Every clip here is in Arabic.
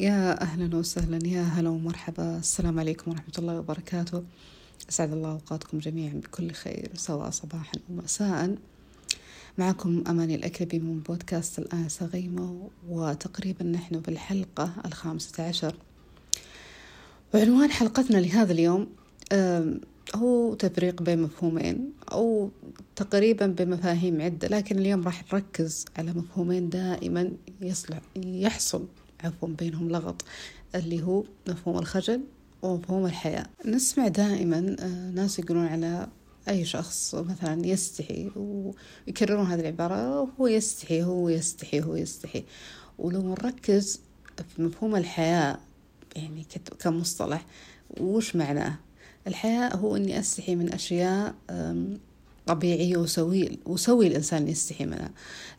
يا أهلا وسهلا يا هلا ومرحبا. السلام عليكم ورحمة الله وبركاته. أسعد الله أوقاتكم جميعا بكل خير سواء صباحا أو مساء. معكم أماني الأكربي من بودكاست الآنسة غيمة وتقريبا نحن في الحلقة الخامسة عشر. وعنوان حلقتنا لهذا اليوم هو تفريق بين مفهومين أو تقريبا بمفاهيم عدة لكن اليوم راح نركز على مفهومين دائما يصلح يحصل. عفوا بينهم لغط اللي هو مفهوم الخجل ومفهوم الحياة. نسمع دائما آه، ناس يقولون على أي شخص مثلا يستحي ويكررون هذه العبارة هو يستحي هو يستحي هو يستحي. ولو نركز في مفهوم الحياة يعني كمصطلح وش معناه؟ الحياة هو أني أستحي من أشياء طبيعية وسوي وسوي الإنسان يستحي منها.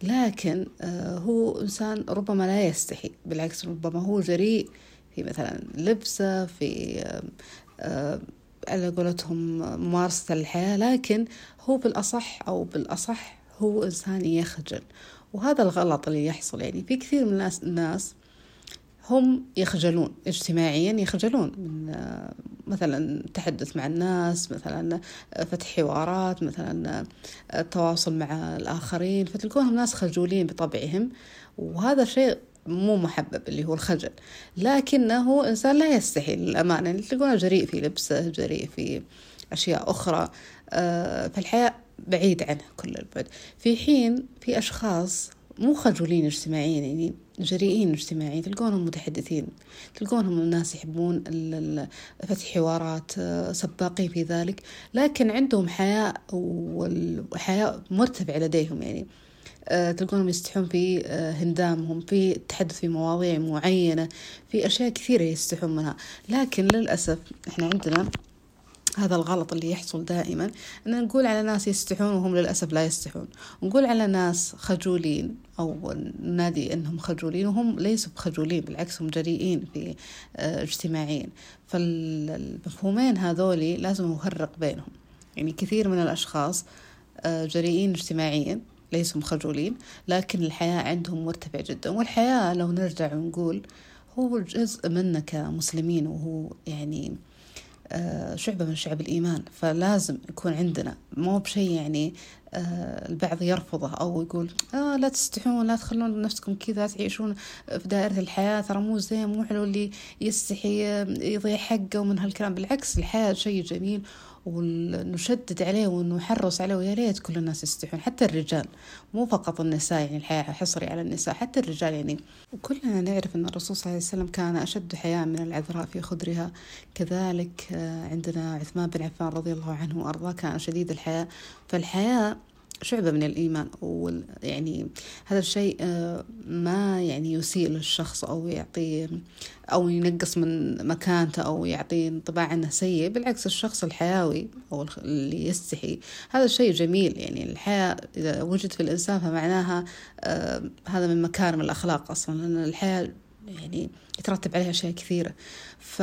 لكن آه، هو إنسان ربما لا يستحي بالعكس ربما هو جريء في مثلا لبسه في آه، على قولتهم ممارسة الحياة. لكن هو بالأصح أو بالأصح هو إنسان يخجل. وهذا الغلط اللي يحصل يعني في كثير من الناس هم يخجلون اجتماعيا يخجلون من آه، مثلا التحدث مع الناس مثلا آه، فتح حوارات مثلا آه، التواصل مع الآخرين فتلقونهم ناس خجولين بطبعهم وهذا شيء مو محبب اللي هو الخجل. لكنه إنسان لا يستحي للأمانة يعني تلقونه جريء في لبسه جريء في أشياء أخرى فالحياة بعيد عنه كل البعد. في حين في أشخاص مو خجولين اجتماعيا يعني جريئين اجتماعيا تلقونهم متحدثين تلقونهم الناس يحبون فتح حوارات سباقين في ذلك. لكن عندهم حياء والحياء مرتفع لديهم يعني آه، تلقونهم يستحون في آه، هندامهم في التحدث في مواضيع معينة في أشياء كثيرة يستحون منها. لكن للأسف إحنا عندنا هذا الغلط اللي يحصل دائما أن نقول على ناس يستحون وهم للأسف لا يستحون. نقول على ناس خجولين أو نادي أنهم خجولين وهم ليسوا بخجولين بالعكس هم جريئين في آه، اجتماعيين. فالمفهومين هذولي لازم نفرق بينهم. يعني كثير من الأشخاص آه، جريئين اجتماعيا ليسوا خجولين لكن الحياة عندهم مرتفع جدا. والحياة لو نرجع ونقول هو جزء منا كمسلمين وهو يعني شعبة من شعب الإيمان. فلازم يكون عندنا مو بشيء يعني آه، البعض يرفضه أو يقول آه لا تستحون لا تخلون نفسكم كذا تعيشون في دائرة الحياة ترى مو زين مو حلو اللي يستحي يضيع حقه ومن هالكلام. بالعكس الحياة شيء جميل ونشدد عليه ونحرص عليه ويا ريت كل الناس يستحون حتى الرجال. مو فقط النساء يعني الحياة حصري على النساء حتى الرجال يعني. وكلنا نعرف أن الرسول صلى الله عليه وسلم كان أشد حياء من العذراء في خدرها. كذلك آه، عندنا عثمان بن عفان رضي الله عنه وأرضاه كان شديد الحياة. فالحياة شعبة من الإيمان ويعني هذا الشيء آه، ما يعني يسيء للشخص أو يعطيه أو ينقص من مكانته أو يعطي انطباع أنه سيء. بالعكس الشخص الحيوي أو اللي يستحي. هذا الشيء جميل. يعني الحياة إذا وجد في الإنسان فمعناها آه، هذا من مكارم الأخلاق أصلا. لأن الحياة يعني يترتب عليها أشياء كثيرة. ف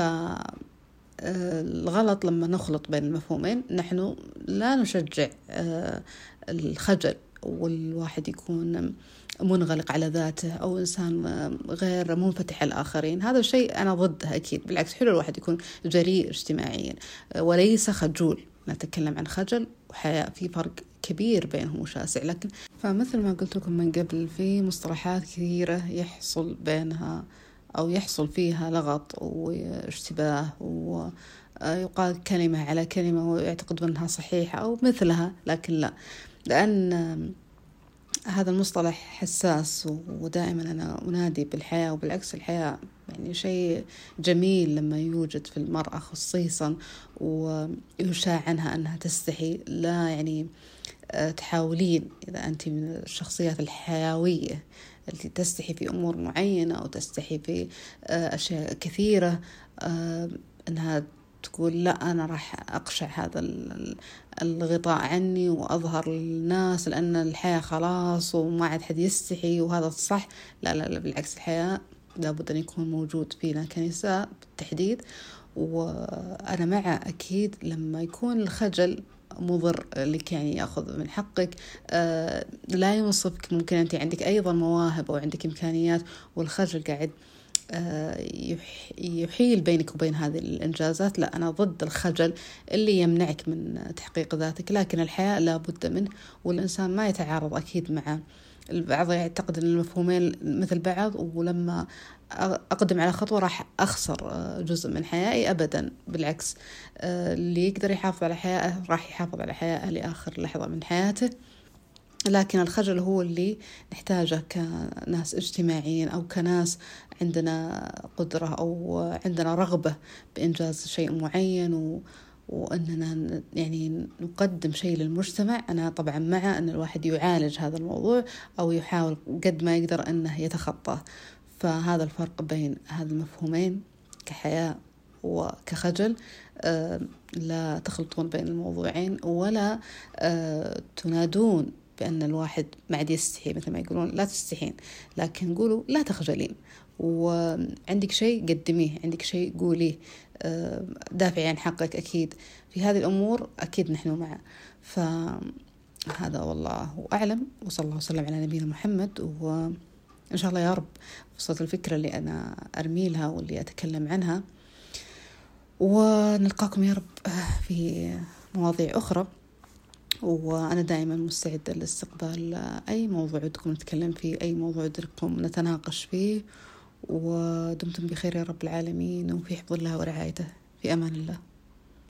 الغلط لما نخلط بين المفهومين نحن لا نشجع آه، الخجل والواحد يكون منغلق على ذاته أو إنسان غير منفتح الآخرين. هذا الشيء أنا ضده أكيد بالعكس حلو الواحد يكون جريء اجتماعيا. وليس خجول نتكلم عن خجل وحياء في فرق كبير بينهم وشاسع. لكن فمثل ما قلت لكم من قبل في مصطلحات كثيرة يحصل بينها أو يحصل فيها لغط واشتباه ويقال كلمة على كلمة ويعتقد أنها صحيحة أو مثلها لكن لا. لأن هذا المصطلح حساس ودائما أنا أنادي بالحياة وبالعكس الحياة يعني شيء جميل لما يوجد في المرأة خصيصا ويشاع عنها أنها تستحي لا يعني آه، تحاولين إذا أنت من الشخصيات الحيوية. التي تستحي في أمور معينة أو تستحي في آه، أشياء كثيرة آه، أنها تقول لا أنا راح أقشع هذا الغطاء عني وأظهر للناس لأن الحياة خلاص وما عاد حد يستحي وهذا الصح لا لا لا بالعكس الحياة لابد أن يكون موجود فينا كنساء بالتحديد. وأنا مع أكيد لما يكون الخجل مضر لك يعني ياخذ من حقك. آه لا ينصفك ممكن أنت عندك أيضا مواهب أو عندك إمكانيات والخجل قاعد آه، يحيل بينك وبين هذه الإنجازات. لا أنا ضد الخجل اللي يمنعك من تحقيق ذاتك لكن الحياة لا بد منه والإنسان ما يتعارض أكيد مع البعض. يعتقد أن المفهومين مثل بعض ولما أقدم على خطوة راح أخسر آه، جزء من حياتي أبدا. بالعكس آه، اللي يقدر يحافظ على حياته راح يحافظ على حياته لآخر لحظة من حياته. لكن الخجل هو اللي نحتاجه كناس اجتماعيين أو كناس عندنا قدرة أو عندنا رغبة بإنجاز شيء معين و وأننا يعني نقدم شيء للمجتمع. أنا طبعا مع أن الواحد يعالج هذا الموضوع أو يحاول قد ما يقدر أنه يتخطاه. فهذا الفرق بين هذا المفهومين كحياة وكخجل آه، لا تخلطون بين الموضوعين ولا آه، تنادون بأن الواحد ما عاد يستحي مثل ما يقولون لا تستحين لكن قولوا لا تخجلين. وعندك شيء قدميه عندك شيء قوليه آه، دافعي عن حقك أكيد. في هذه الأمور أكيد نحن معه فهذا والله أعلم وصلى الله وسلم على نبينا محمد وإن شاء الله يا رب وصلت الفكرة اللي أنا أرمي لها واللي أتكلم عنها. ونلقاكم يا رب في مواضيع أخرى. وأنا دائما مستعدة لاستقبال أي موضوع ودكم نتكلم فيه أي موضوع ودكم نتناقش فيه. ودمتم بخير يا رب العالمين وفي حفظ الله ورعايته. في أمان الله.